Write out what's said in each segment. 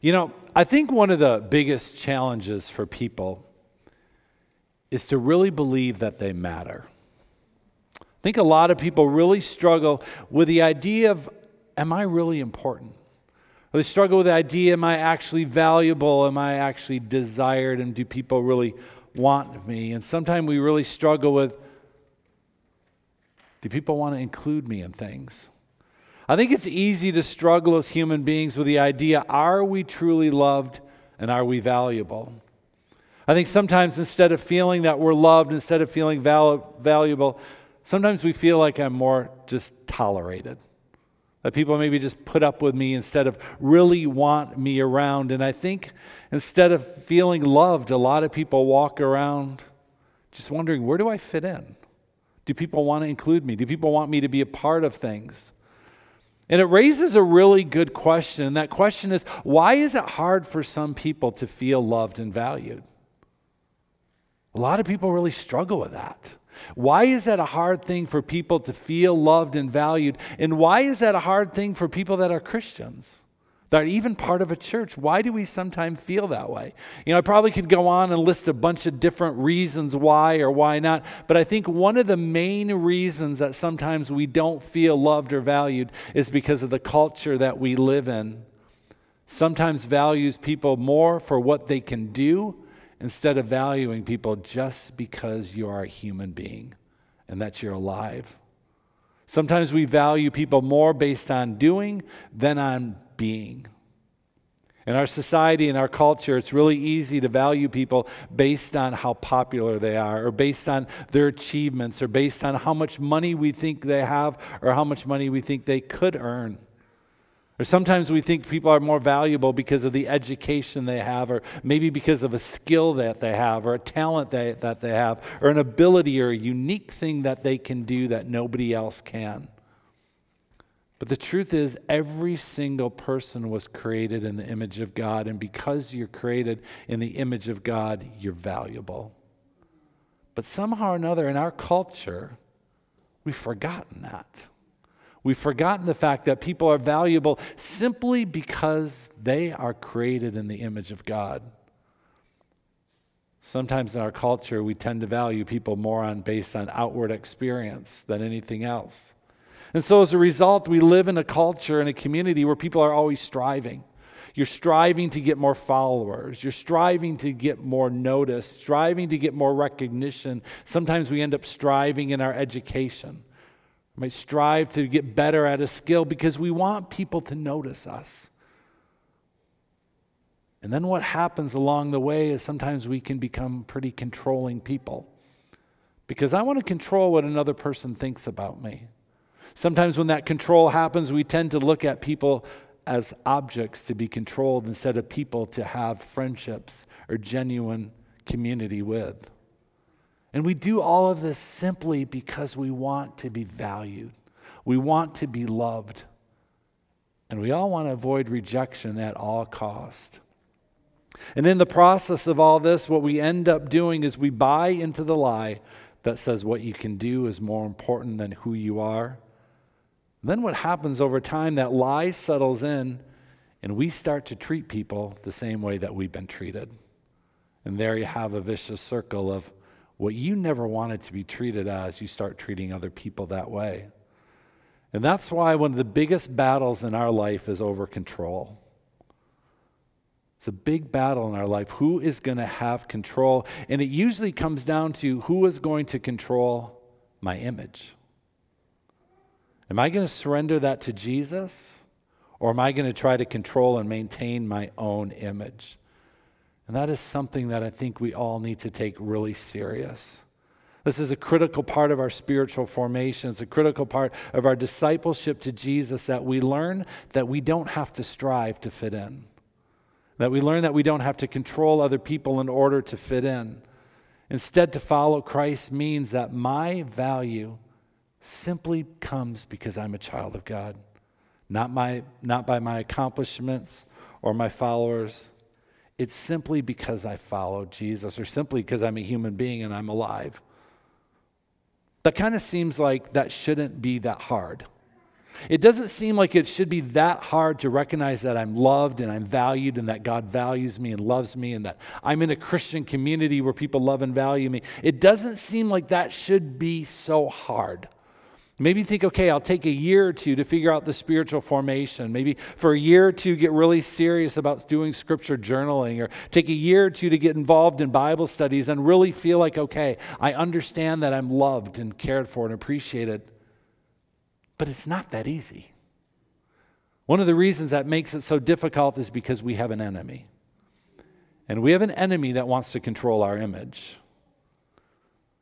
You know, I think one of the biggest challenges for people is to really believe that they matter. I think a lot of people really struggle with the idea of, am I really important? Or they struggle with the idea, am I actually valuable? Am I actually desired? And do people really want me? And sometimes we really struggle with, do people want to include me in things? I think it's easy to struggle as human beings with the idea are we truly loved and are we valuable? I think sometimes instead of feeling that we're loved, instead of feeling val- valuable, sometimes we feel like I'm more just tolerated. That people maybe just put up with me instead of really want me around. And I think instead of feeling loved, a lot of people walk around just wondering, where do I fit in? Do people want to include me? Do people want me to be a part of things? And it raises a really good question. And that question is why is it hard for some people to feel loved and valued? A lot of people really struggle with that. Why is that a hard thing for people to feel loved and valued? And why is that a hard thing for people that are Christians? That are even part of a church. Why do we sometimes feel that way? You know, I probably could go on and list a bunch of different reasons why or why not, but I think one of the main reasons that sometimes we don't feel loved or valued is because of the culture that we live in. Sometimes values people more for what they can do instead of valuing people just because you are a human being and that you're alive. Sometimes we value people more based on doing than on being. In our society, in our culture, it's really easy to value people based on how popular they are, or based on their achievements, or based on how much money we think they have, or how much money we think they could earn. Or sometimes we think people are more valuable because of the education they have, or maybe because of a skill that they have, or a talent they, that they have, or an ability or a unique thing that they can do that nobody else can. But the truth is, every single person was created in the image of God, and because you're created in the image of God, you're valuable. But somehow or another, in our culture, we've forgotten that. We've forgotten the fact that people are valuable simply because they are created in the image of God. Sometimes in our culture, we tend to value people more on based on outward experience than anything else. And so as a result, we live in a culture and a community where people are always striving. You're striving to get more followers. You're striving to get more notice, striving to get more recognition. Sometimes we end up striving in our education. Might strive to get better at a skill because we want people to notice us. And then what happens along the way is sometimes we can become pretty controlling people because I want to control what another person thinks about me. Sometimes when that control happens, we tend to look at people as objects to be controlled instead of people to have friendships or genuine community with. And we do all of this simply because we want to be valued. We want to be loved. And we all want to avoid rejection at all cost. And in the process of all this, what we end up doing is we buy into the lie that says what you can do is more important than who you are. Then what happens over time, that lie settles in, and we start to treat people the same way that we've been treated. And there you have a vicious circle of what you never wanted to be treated as, you start treating other people that way. And that's why one of the biggest battles in our life is over control. It's a big battle in our life. Who is going to have control? And it usually comes down to who is going to control my image. Am I going to surrender that to Jesus? Or am I going to try to control and maintain my own image? And that is something that I think we all need to take really serious. This is a critical part of our spiritual formation. It's a critical part of our discipleship to Jesus that we learn that we don't have to strive to fit in. That we learn that we don't have to control other people in order to fit in. Instead, to follow Christ means that my value simply comes because I'm a child of God, not, my, not by my accomplishments or my followers it's simply because I follow Jesus or simply because I'm a human being and I'm alive. That kind of seems like that shouldn't be that hard. It doesn't seem like it should be that hard to recognize that I'm loved and I'm valued and that God values me and loves me and that I'm in a Christian community where people love and value me. It doesn't seem like that should be so hard. Maybe think, okay, I'll take a year or two to figure out the spiritual formation. Maybe for a year or two, get really serious about doing scripture journaling, or take a year or two to get involved in Bible studies and really feel like, okay, I understand that I'm loved and cared for and appreciated. But it's not that easy. One of the reasons that makes it so difficult is because we have an enemy. And we have an enemy that wants to control our image.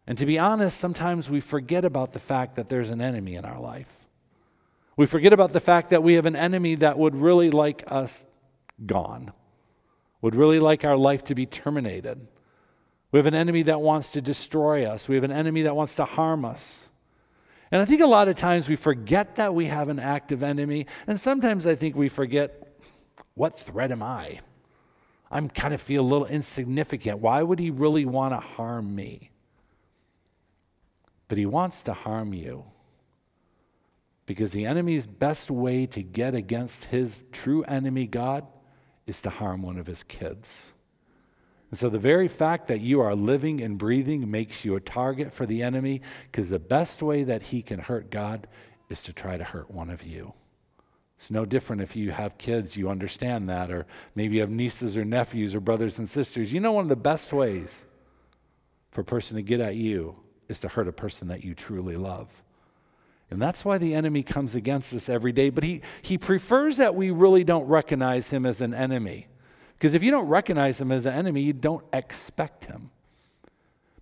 And to be honest, sometimes we forget about the fact that there's an enemy in our life. We forget about the fact that we have an enemy that would really like us gone, would really like our life to be terminated. We have an enemy that wants to destroy us, we have an enemy that wants to harm us. And I think a lot of times we forget that we have an active enemy, and sometimes I think we forget what threat am I? I'm kind of feel a little insignificant. Why would he really want to harm me? But he wants to harm you. Because the enemy's best way to get against his true enemy, God, is to harm one of his kids. And so the very fact that you are living and breathing makes you a target for the enemy because the best way that he can hurt God is to try to hurt one of you. It's no different if you have kids, you understand that, or maybe you have nieces or nephews or brothers and sisters. You know, one of the best ways for a person to get at you is to hurt a person that you truly love. And that's why the enemy comes against us every day. But he, he prefers that we really don't recognize him as an enemy. Because if you don't recognize him as an enemy, you don't expect him.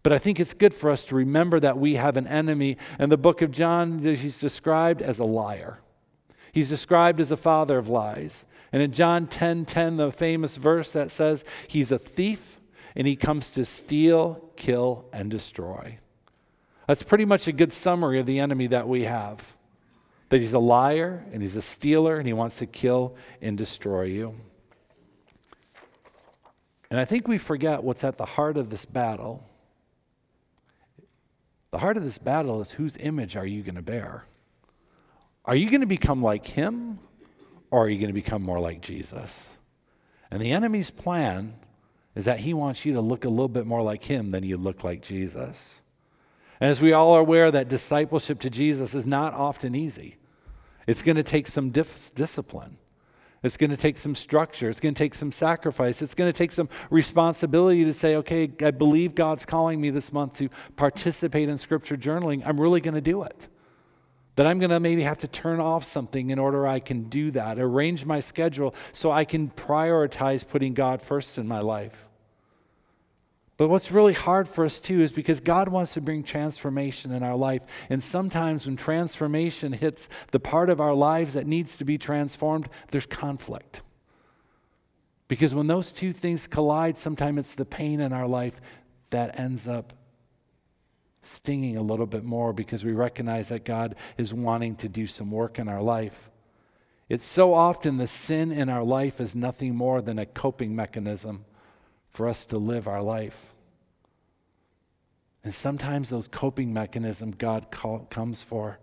But I think it's good for us to remember that we have an enemy. And the book of John, he's described as a liar. He's described as a father of lies. And in John 10 10, the famous verse that says, He's a thief and he comes to steal, kill, and destroy. That's pretty much a good summary of the enemy that we have. That he's a liar and he's a stealer and he wants to kill and destroy you. And I think we forget what's at the heart of this battle. The heart of this battle is whose image are you going to bear? Are you going to become like him or are you going to become more like Jesus? And the enemy's plan is that he wants you to look a little bit more like him than you look like Jesus. As we all are aware, that discipleship to Jesus is not often easy. It's going to take some dif- discipline. It's going to take some structure. It's going to take some sacrifice. It's going to take some responsibility to say, okay, I believe God's calling me this month to participate in scripture journaling. I'm really going to do it. That I'm going to maybe have to turn off something in order I can do that, arrange my schedule so I can prioritize putting God first in my life. But what's really hard for us too is because God wants to bring transformation in our life. And sometimes when transformation hits the part of our lives that needs to be transformed, there's conflict. Because when those two things collide, sometimes it's the pain in our life that ends up stinging a little bit more because we recognize that God is wanting to do some work in our life. It's so often the sin in our life is nothing more than a coping mechanism for us to live our life. And sometimes those coping mechanisms God call, comes for.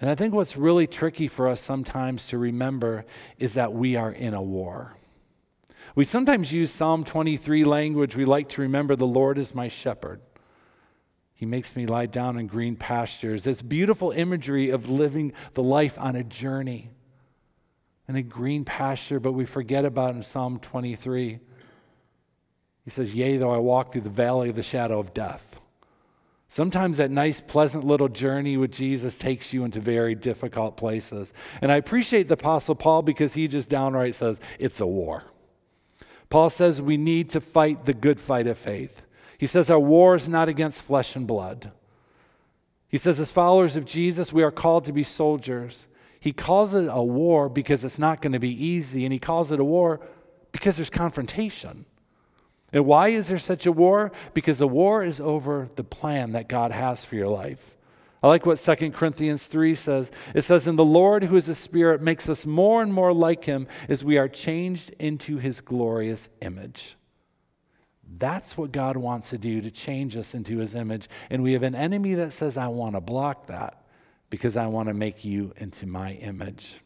And I think what's really tricky for us sometimes to remember is that we are in a war. We sometimes use Psalm 23 language. We like to remember the Lord is my shepherd. He makes me lie down in green pastures. This beautiful imagery of living the life on a journey in a green pasture, but we forget about in Psalm 23 he says, Yea, though I walk through the valley of the shadow of death. Sometimes that nice, pleasant little journey with Jesus takes you into very difficult places. And I appreciate the Apostle Paul because he just downright says, It's a war. Paul says we need to fight the good fight of faith. He says our war is not against flesh and blood. He says, as followers of Jesus, we are called to be soldiers. He calls it a war because it's not going to be easy, and he calls it a war because there's confrontation. And why is there such a war? Because the war is over the plan that God has for your life. I like what 2 Corinthians 3 says. It says, And the Lord, who is a Spirit, makes us more and more like him as we are changed into his glorious image. That's what God wants to do to change us into his image. And we have an enemy that says, I want to block that. because I want to make you into my image.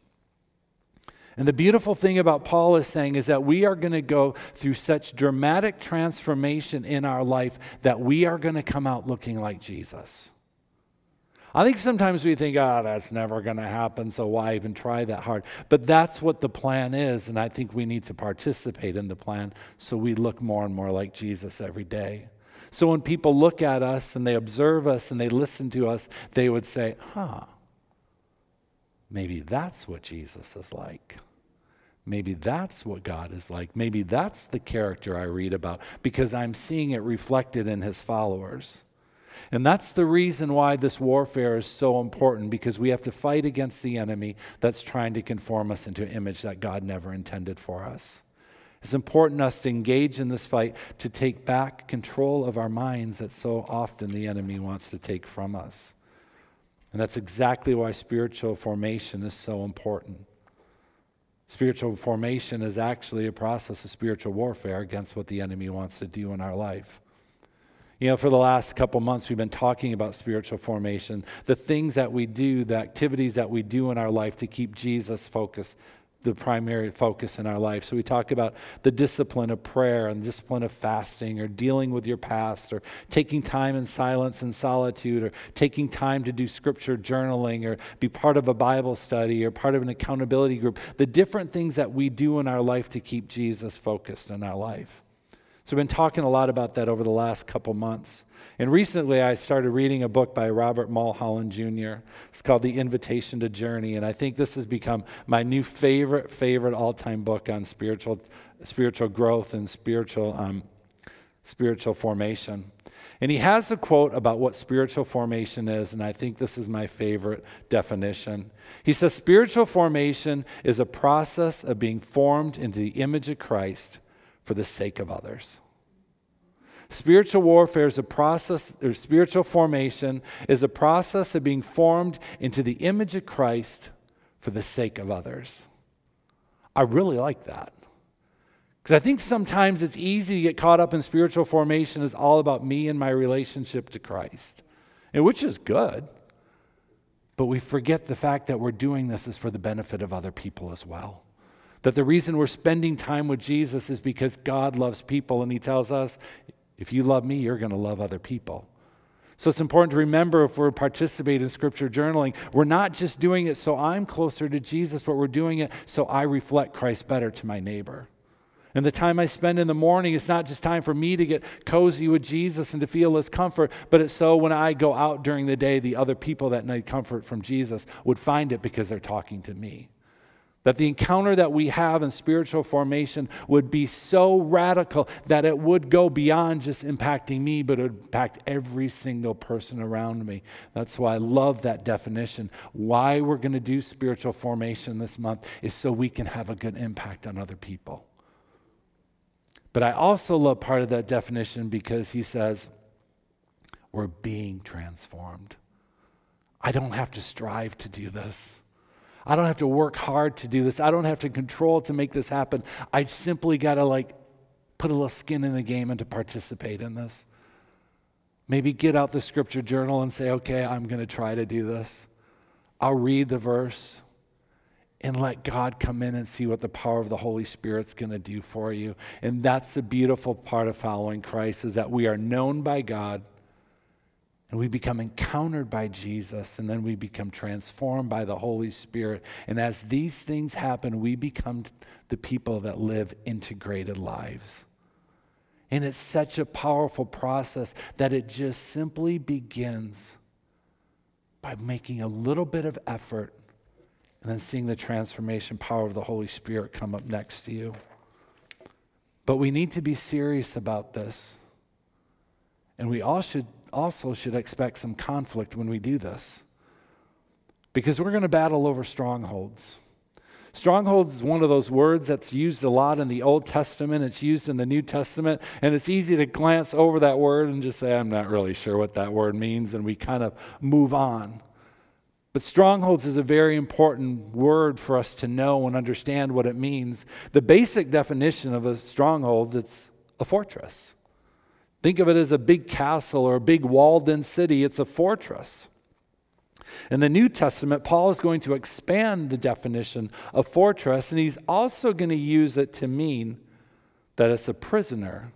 And the beautiful thing about Paul is saying is that we are going to go through such dramatic transformation in our life that we are going to come out looking like Jesus. I think sometimes we think, oh, that's never going to happen, so why even try that hard? But that's what the plan is, and I think we need to participate in the plan so we look more and more like Jesus every day. So when people look at us and they observe us and they listen to us, they would say, huh, maybe that's what Jesus is like. Maybe that's what God is like. Maybe that's the character I read about because I'm seeing it reflected in his followers. And that's the reason why this warfare is so important because we have to fight against the enemy that's trying to conform us into an image that God never intended for us. It's important us to engage in this fight to take back control of our minds that so often the enemy wants to take from us. And that's exactly why spiritual formation is so important. Spiritual formation is actually a process of spiritual warfare against what the enemy wants to do in our life. You know, for the last couple months, we've been talking about spiritual formation, the things that we do, the activities that we do in our life to keep Jesus focused the primary focus in our life. So we talk about the discipline of prayer and discipline of fasting or dealing with your past or taking time in silence and solitude or taking time to do scripture journaling or be part of a Bible study or part of an accountability group. The different things that we do in our life to keep Jesus focused in our life. So we've been talking a lot about that over the last couple months. And recently, I started reading a book by Robert Mulholland Jr. It's called The Invitation to Journey. And I think this has become my new favorite, favorite all time book on spiritual, spiritual growth and spiritual, um, spiritual formation. And he has a quote about what spiritual formation is, and I think this is my favorite definition. He says, Spiritual formation is a process of being formed into the image of Christ for the sake of others. Spiritual warfare is a process, or spiritual formation is a process of being formed into the image of Christ for the sake of others. I really like that. Because I think sometimes it's easy to get caught up in spiritual formation is all about me and my relationship to Christ, and which is good. But we forget the fact that we're doing this is for the benefit of other people as well. That the reason we're spending time with Jesus is because God loves people, and He tells us if you love me, you're going to love other people. So it's important to remember if we're participating in scripture journaling, we're not just doing it so I'm closer to Jesus, but we're doing it so I reflect Christ better to my neighbor. And the time I spend in the morning is not just time for me to get cozy with Jesus and to feel his comfort, but it's so when I go out during the day, the other people that need comfort from Jesus would find it because they're talking to me. That the encounter that we have in spiritual formation would be so radical that it would go beyond just impacting me, but it would impact every single person around me. That's why I love that definition. Why we're going to do spiritual formation this month is so we can have a good impact on other people. But I also love part of that definition because he says, we're being transformed. I don't have to strive to do this. I don't have to work hard to do this. I don't have to control to make this happen. I simply got to like put a little skin in the game and to participate in this. Maybe get out the scripture journal and say, okay, I'm going to try to do this. I'll read the verse and let God come in and see what the power of the Holy Spirit's going to do for you. And that's the beautiful part of following Christ is that we are known by God and we become encountered by Jesus, and then we become transformed by the Holy Spirit. And as these things happen, we become the people that live integrated lives. And it's such a powerful process that it just simply begins by making a little bit of effort and then seeing the transformation power of the Holy Spirit come up next to you. But we need to be serious about this. And we all should also should expect some conflict when we do this. Because we're going to battle over strongholds. Strongholds is one of those words that's used a lot in the Old Testament. It's used in the New Testament. And it's easy to glance over that word and just say, I'm not really sure what that word means. And we kind of move on. But strongholds is a very important word for us to know and understand what it means. The basic definition of a stronghold is a fortress. Think of it as a big castle or a big walled in city. It's a fortress. In the New Testament, Paul is going to expand the definition of fortress, and he's also going to use it to mean that it's a prisoner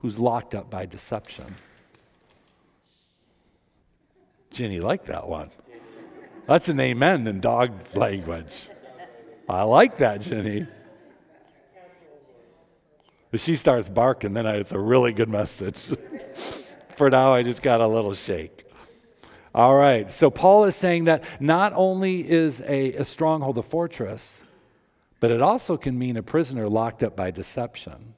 who's locked up by deception. Ginny liked that one. That's an amen in dog language. I like that, Ginny. If she starts barking, then it's a really good message. For now, I just got a little shake. All right, so Paul is saying that not only is a, a stronghold a fortress, but it also can mean a prisoner locked up by deception.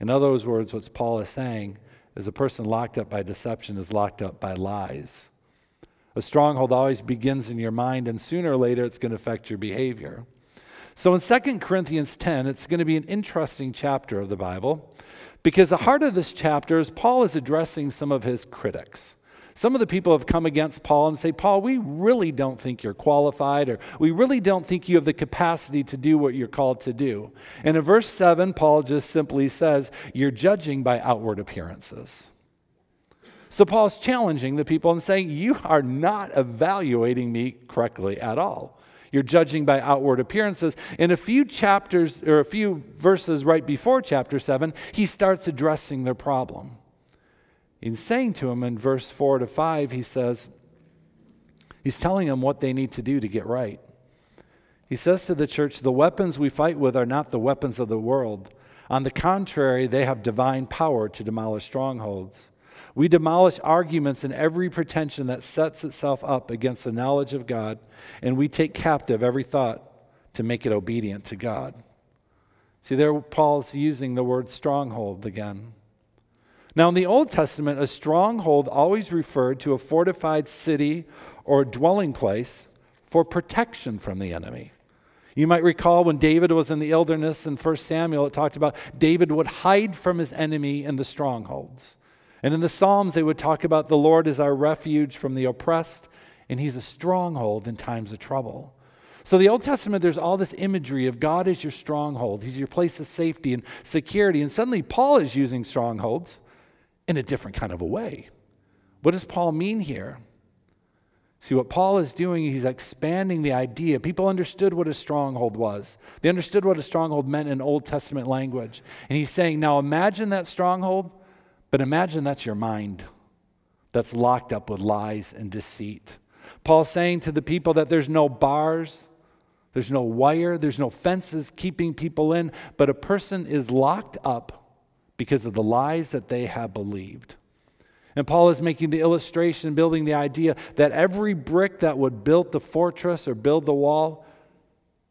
In other words, what Paul is saying is a person locked up by deception is locked up by lies. A stronghold always begins in your mind, and sooner or later it's going to affect your behavior. So in 2 Corinthians 10, it's going to be an interesting chapter of the Bible because the heart of this chapter is Paul is addressing some of his critics. Some of the people have come against Paul and say, Paul, we really don't think you're qualified, or we really don't think you have the capacity to do what you're called to do. And in verse 7, Paul just simply says, You're judging by outward appearances. So Paul's challenging the people and saying, You are not evaluating me correctly at all. You're judging by outward appearances. In a few chapters, or a few verses right before chapter 7, he starts addressing their problem. He's saying to them in verse 4 to 5, he says, He's telling them what they need to do to get right. He says to the church, The weapons we fight with are not the weapons of the world. On the contrary, they have divine power to demolish strongholds. We demolish arguments and every pretension that sets itself up against the knowledge of God, and we take captive every thought to make it obedient to God. See, there Paul's using the word stronghold again. Now, in the Old Testament, a stronghold always referred to a fortified city or dwelling place for protection from the enemy. You might recall when David was in the wilderness in 1 Samuel, it talked about David would hide from his enemy in the strongholds. And in the Psalms, they would talk about the Lord is our refuge from the oppressed, and he's a stronghold in times of trouble. So, the Old Testament, there's all this imagery of God as your stronghold. He's your place of safety and security. And suddenly, Paul is using strongholds in a different kind of a way. What does Paul mean here? See, what Paul is doing, he's expanding the idea. People understood what a stronghold was, they understood what a stronghold meant in Old Testament language. And he's saying, now imagine that stronghold, but imagine that's your mind that's locked up with lies and deceit. Paul's saying to the people that there's no bars, there's no wire, there's no fences keeping people in, but a person is locked up because of the lies that they have believed. And Paul is making the illustration, building the idea that every brick that would build the fortress or build the wall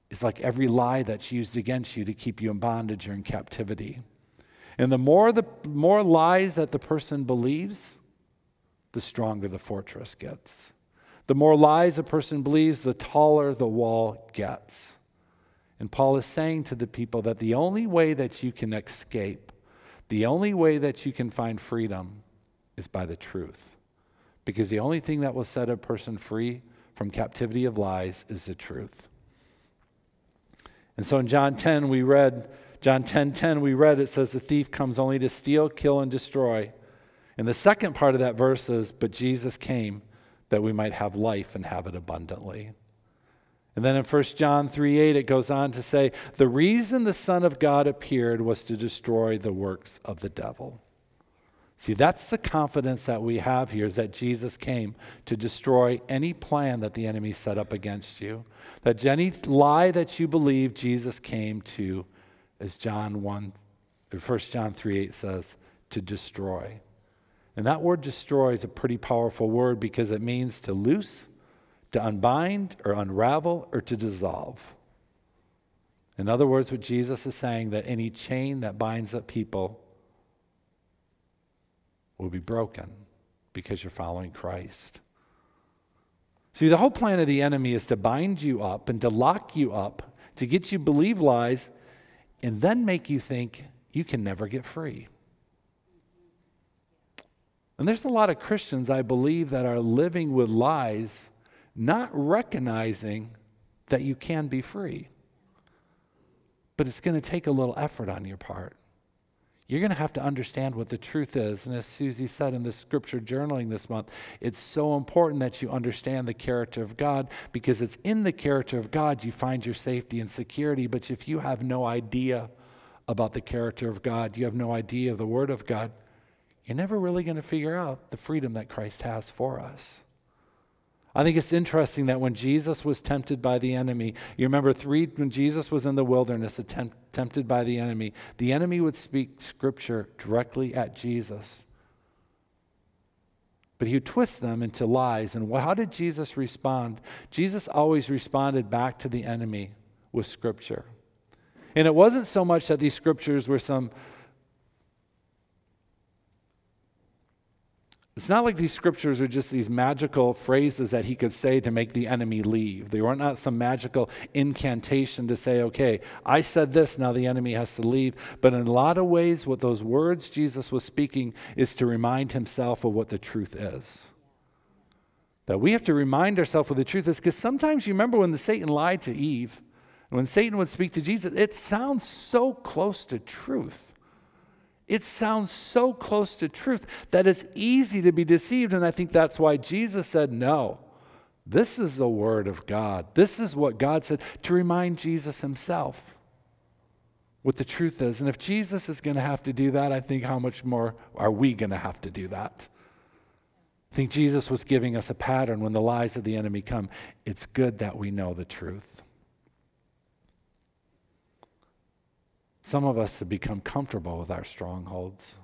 is like every lie that's used against you to keep you in bondage or in captivity. And the more the more lies that the person believes, the stronger the fortress gets. The more lies a person believes, the taller the wall gets. And Paul is saying to the people that the only way that you can escape the only way that you can find freedom is by the truth. Because the only thing that will set a person free from captivity of lies is the truth. And so in John 10, we read, John 10 10, we read, it says, The thief comes only to steal, kill, and destroy. And the second part of that verse is, But Jesus came that we might have life and have it abundantly. And then in 1 John 3 8, it goes on to say, The reason the Son of God appeared was to destroy the works of the devil. See, that's the confidence that we have here is that Jesus came to destroy any plan that the enemy set up against you. That any lie that you believe, Jesus came to, as John 1, or 1 John 3 8 says, to destroy. And that word destroy is a pretty powerful word because it means to loose to unbind or unravel or to dissolve. In other words, what Jesus is saying that any chain that binds up people will be broken because you're following Christ. See, the whole plan of the enemy is to bind you up and to lock you up, to get you believe lies, and then make you think you can never get free. And there's a lot of Christians, I believe, that are living with lies not recognizing that you can be free. But it's going to take a little effort on your part. You're going to have to understand what the truth is. And as Susie said in the scripture journaling this month, it's so important that you understand the character of God because it's in the character of God you find your safety and security. But if you have no idea about the character of God, you have no idea of the Word of God, you're never really going to figure out the freedom that Christ has for us. I think it's interesting that when Jesus was tempted by the enemy, you remember three, when Jesus was in the wilderness attempt, tempted by the enemy, the enemy would speak scripture directly at Jesus. But he would twist them into lies. And how did Jesus respond? Jesus always responded back to the enemy with scripture. And it wasn't so much that these scriptures were some It's not like these scriptures are just these magical phrases that he could say to make the enemy leave. They were not some magical incantation to say, okay, I said this, now the enemy has to leave. But in a lot of ways, what those words Jesus was speaking is to remind himself of what the truth is. That we have to remind ourselves what the truth is, because sometimes you remember when the Satan lied to Eve, when Satan would speak to Jesus, it sounds so close to truth. It sounds so close to truth that it's easy to be deceived. And I think that's why Jesus said, No, this is the Word of God. This is what God said to remind Jesus himself what the truth is. And if Jesus is going to have to do that, I think how much more are we going to have to do that? I think Jesus was giving us a pattern when the lies of the enemy come. It's good that we know the truth. Some of us have become comfortable with our strongholds.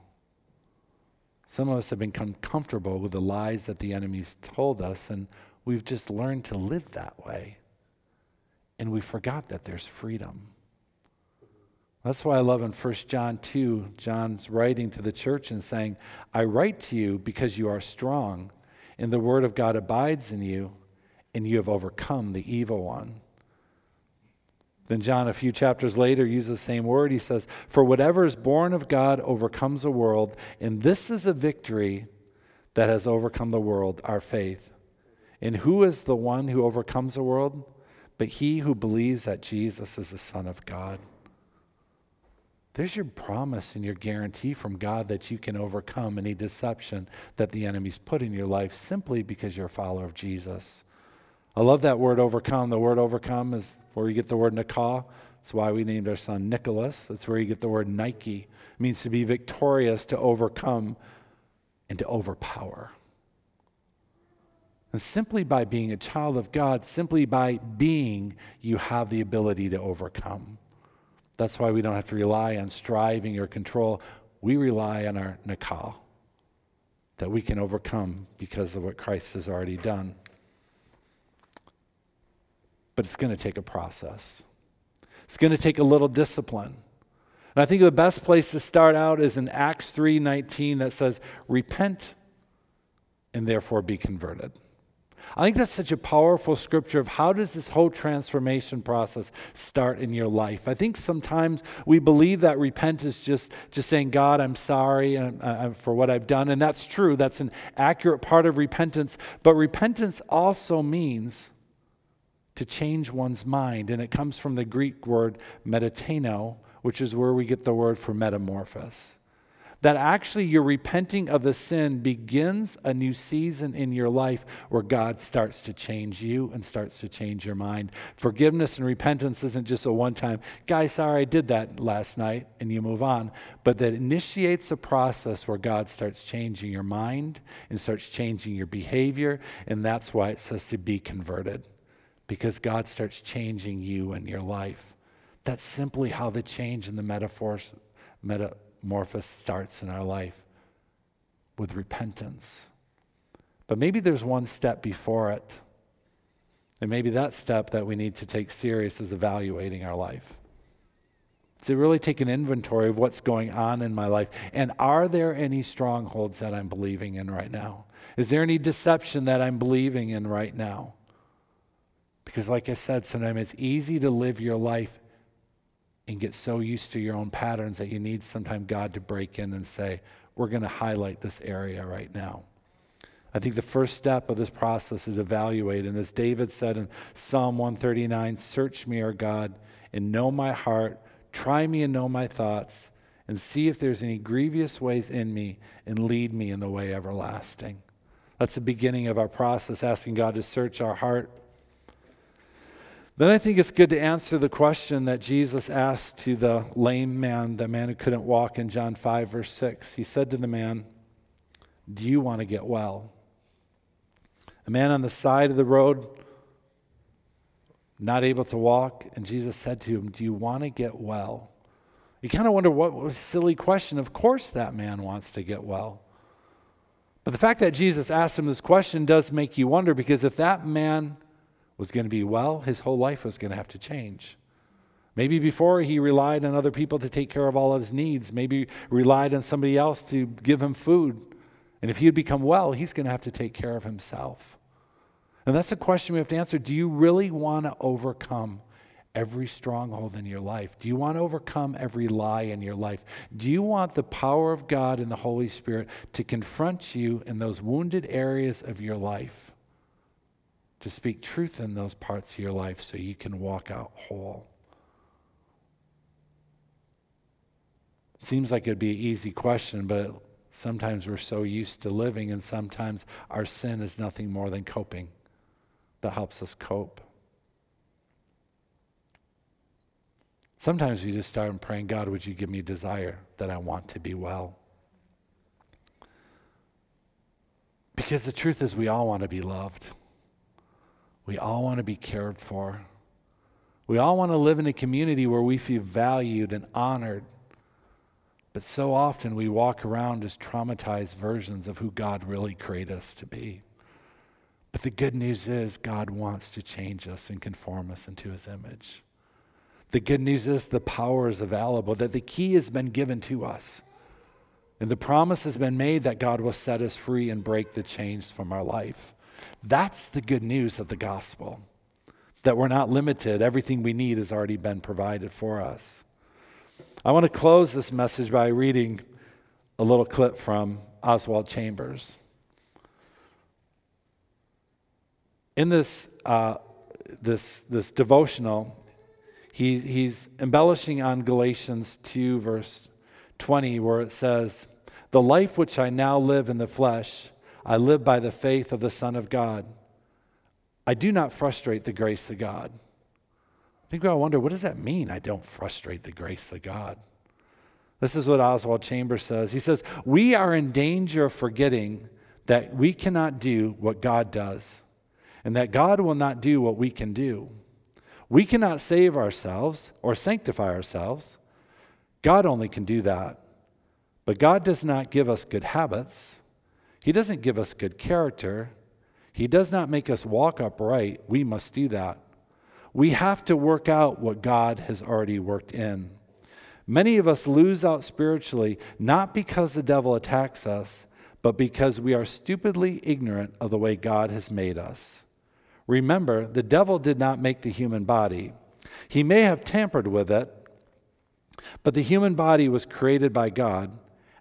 Some of us have become comfortable with the lies that the enemy's told us, and we've just learned to live that way. And we forgot that there's freedom. That's why I love in 1 John 2, John's writing to the church and saying, I write to you because you are strong, and the word of God abides in you, and you have overcome the evil one. Then John, a few chapters later, uses the same word. He says, For whatever is born of God overcomes the world, and this is a victory that has overcome the world, our faith. And who is the one who overcomes the world? But he who believes that Jesus is the Son of God. There's your promise and your guarantee from God that you can overcome any deception that the enemy's put in your life simply because you're a follower of Jesus. I love that word overcome. The word overcome is where you get the word Nikah. That's why we named our son Nicholas. That's where you get the word Nike. It means to be victorious, to overcome, and to overpower. And simply by being a child of God, simply by being, you have the ability to overcome. That's why we don't have to rely on striving or control. We rely on our Nikah, that we can overcome because of what Christ has already done but it's going to take a process. It's going to take a little discipline. And I think the best place to start out is in Acts 3:19 that says, "Repent and therefore be converted." I think that's such a powerful scripture of how does this whole transformation process start in your life. I think sometimes we believe that repent is just just saying, "God, I'm sorry uh, uh, for what I've done," and that's true. That's an accurate part of repentance. But repentance also means to change one's mind. And it comes from the Greek word metatano, which is where we get the word for metamorphosis. That actually you're repenting of the sin begins a new season in your life where God starts to change you and starts to change your mind. Forgiveness and repentance isn't just a one time, guy, sorry, I did that last night, and you move on. But that initiates a process where God starts changing your mind and starts changing your behavior. And that's why it says to be converted because God starts changing you and your life. That's simply how the change in the metaphors, metamorphosis starts in our life with repentance. But maybe there's one step before it. And maybe that step that we need to take serious is evaluating our life. To really take an inventory of what's going on in my life. And are there any strongholds that I'm believing in right now? Is there any deception that I'm believing in right now? Because, like I said, sometimes it's easy to live your life and get so used to your own patterns that you need sometimes God to break in and say, We're going to highlight this area right now. I think the first step of this process is evaluate. And as David said in Psalm 139, Search me, O God, and know my heart. Try me and know my thoughts, and see if there's any grievous ways in me and lead me in the way everlasting. That's the beginning of our process, asking God to search our heart. Then I think it's good to answer the question that Jesus asked to the lame man, the man who couldn't walk in John 5, verse 6. He said to the man, Do you want to get well? A man on the side of the road, not able to walk, and Jesus said to him, Do you want to get well? You kind of wonder what was a silly question. Of course, that man wants to get well. But the fact that Jesus asked him this question does make you wonder because if that man was going to be well, his whole life was going to have to change. Maybe before he relied on other people to take care of all of his needs, maybe relied on somebody else to give him food. And if he had become well, he's going to have to take care of himself. And that's a question we have to answer. Do you really want to overcome every stronghold in your life? Do you want to overcome every lie in your life? Do you want the power of God and the Holy Spirit to confront you in those wounded areas of your life? To speak truth in those parts of your life so you can walk out whole? Seems like it'd be an easy question, but sometimes we're so used to living, and sometimes our sin is nothing more than coping that helps us cope. Sometimes we just start praying, God, would you give me desire that I want to be well? Because the truth is, we all want to be loved. We all want to be cared for. We all want to live in a community where we feel valued and honored. But so often we walk around as traumatized versions of who God really created us to be. But the good news is, God wants to change us and conform us into his image. The good news is the power is available, that the key has been given to us. And the promise has been made that God will set us free and break the chains from our life. That's the good news of the gospel. That we're not limited. Everything we need has already been provided for us. I want to close this message by reading a little clip from Oswald Chambers. In this, uh, this, this devotional, he, he's embellishing on Galatians 2, verse 20, where it says, The life which I now live in the flesh, I live by the faith of the Son of God. I do not frustrate the grace of God. I think we all wonder, what does that mean? I don't frustrate the grace of God. This is what Oswald Chambers says. He says, We are in danger of forgetting that we cannot do what God does, and that God will not do what we can do. We cannot save ourselves or sanctify ourselves. God only can do that. But God does not give us good habits. He doesn't give us good character. He does not make us walk upright. We must do that. We have to work out what God has already worked in. Many of us lose out spiritually not because the devil attacks us, but because we are stupidly ignorant of the way God has made us. Remember, the devil did not make the human body. He may have tampered with it, but the human body was created by God,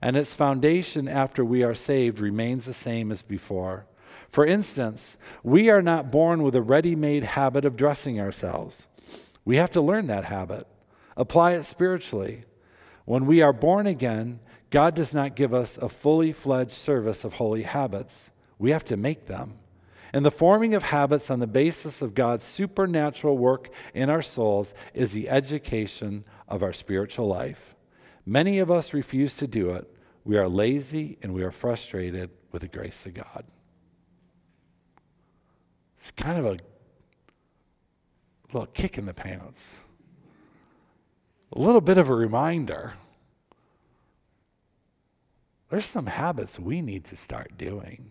and its foundation after we are saved remains the same as before. For instance, we are not born with a ready made habit of dressing ourselves. We have to learn that habit, apply it spiritually. When we are born again, God does not give us a fully fledged service of holy habits. We have to make them. And the forming of habits on the basis of God's supernatural work in our souls is the education of our spiritual life. Many of us refuse to do it. We are lazy and we are frustrated with the grace of God. It's kind of a little kick in the pants, a little bit of a reminder. There's some habits we need to start doing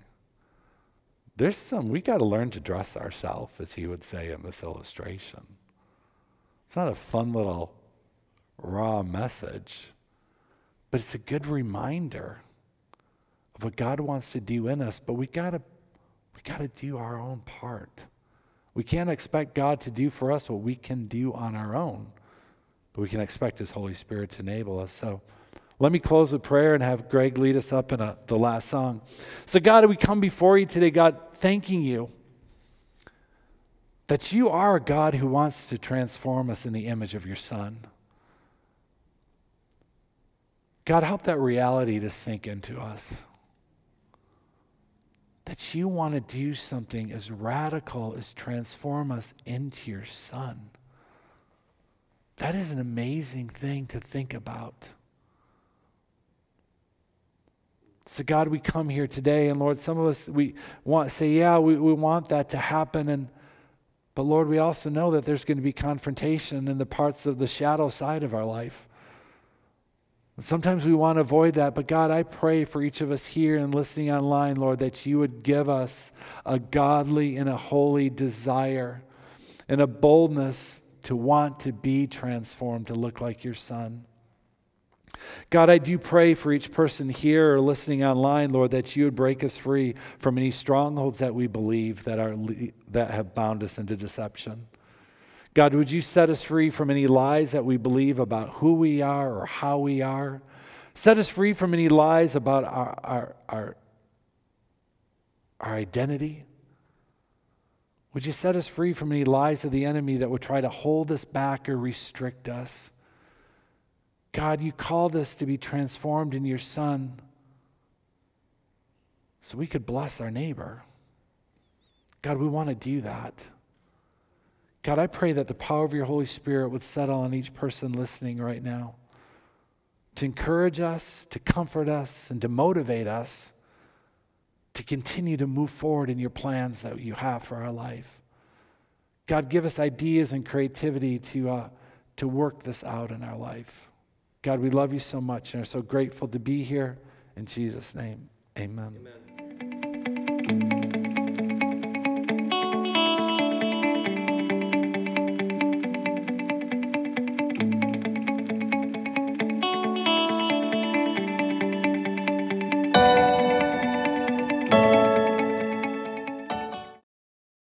there's some, we got to learn to dress ourselves, as he would say in this illustration. It's not a fun little raw message, but it's a good reminder of what God wants to do in us, but we got to we got to do our own part. We can't expect God to do for us what we can do on our own, but we can expect His Holy Spirit to enable us. So, let me close with prayer and have Greg lead us up in a, the last song. So, God, we come before you today, God, thanking you that you are a God who wants to transform us in the image of your Son. God, help that reality to sink into us. That you want to do something as radical as transform us into your Son. That is an amazing thing to think about. So, God, we come here today, and Lord, some of us, we want say, yeah, we, we want that to happen. And, but Lord, we also know that there's going to be confrontation in the parts of the shadow side of our life. And sometimes we want to avoid that, but God, I pray for each of us here and listening online, Lord, that you would give us a godly and a holy desire and a boldness to want to be transformed to look like your Son. God, I do pray for each person here or listening online, Lord, that you would break us free from any strongholds that we believe that, are, that have bound us into deception. God, would you set us free from any lies that we believe about who we are or how we are? Set us free from any lies about our, our, our, our identity. Would you set us free from any lies of the enemy that would try to hold us back or restrict us? God, you called us to be transformed in your Son so we could bless our neighbor. God, we want to do that. God, I pray that the power of your Holy Spirit would settle on each person listening right now to encourage us, to comfort us, and to motivate us to continue to move forward in your plans that you have for our life. God, give us ideas and creativity to, uh, to work this out in our life. God, we love you so much and are so grateful to be here. In Jesus' name, amen. amen.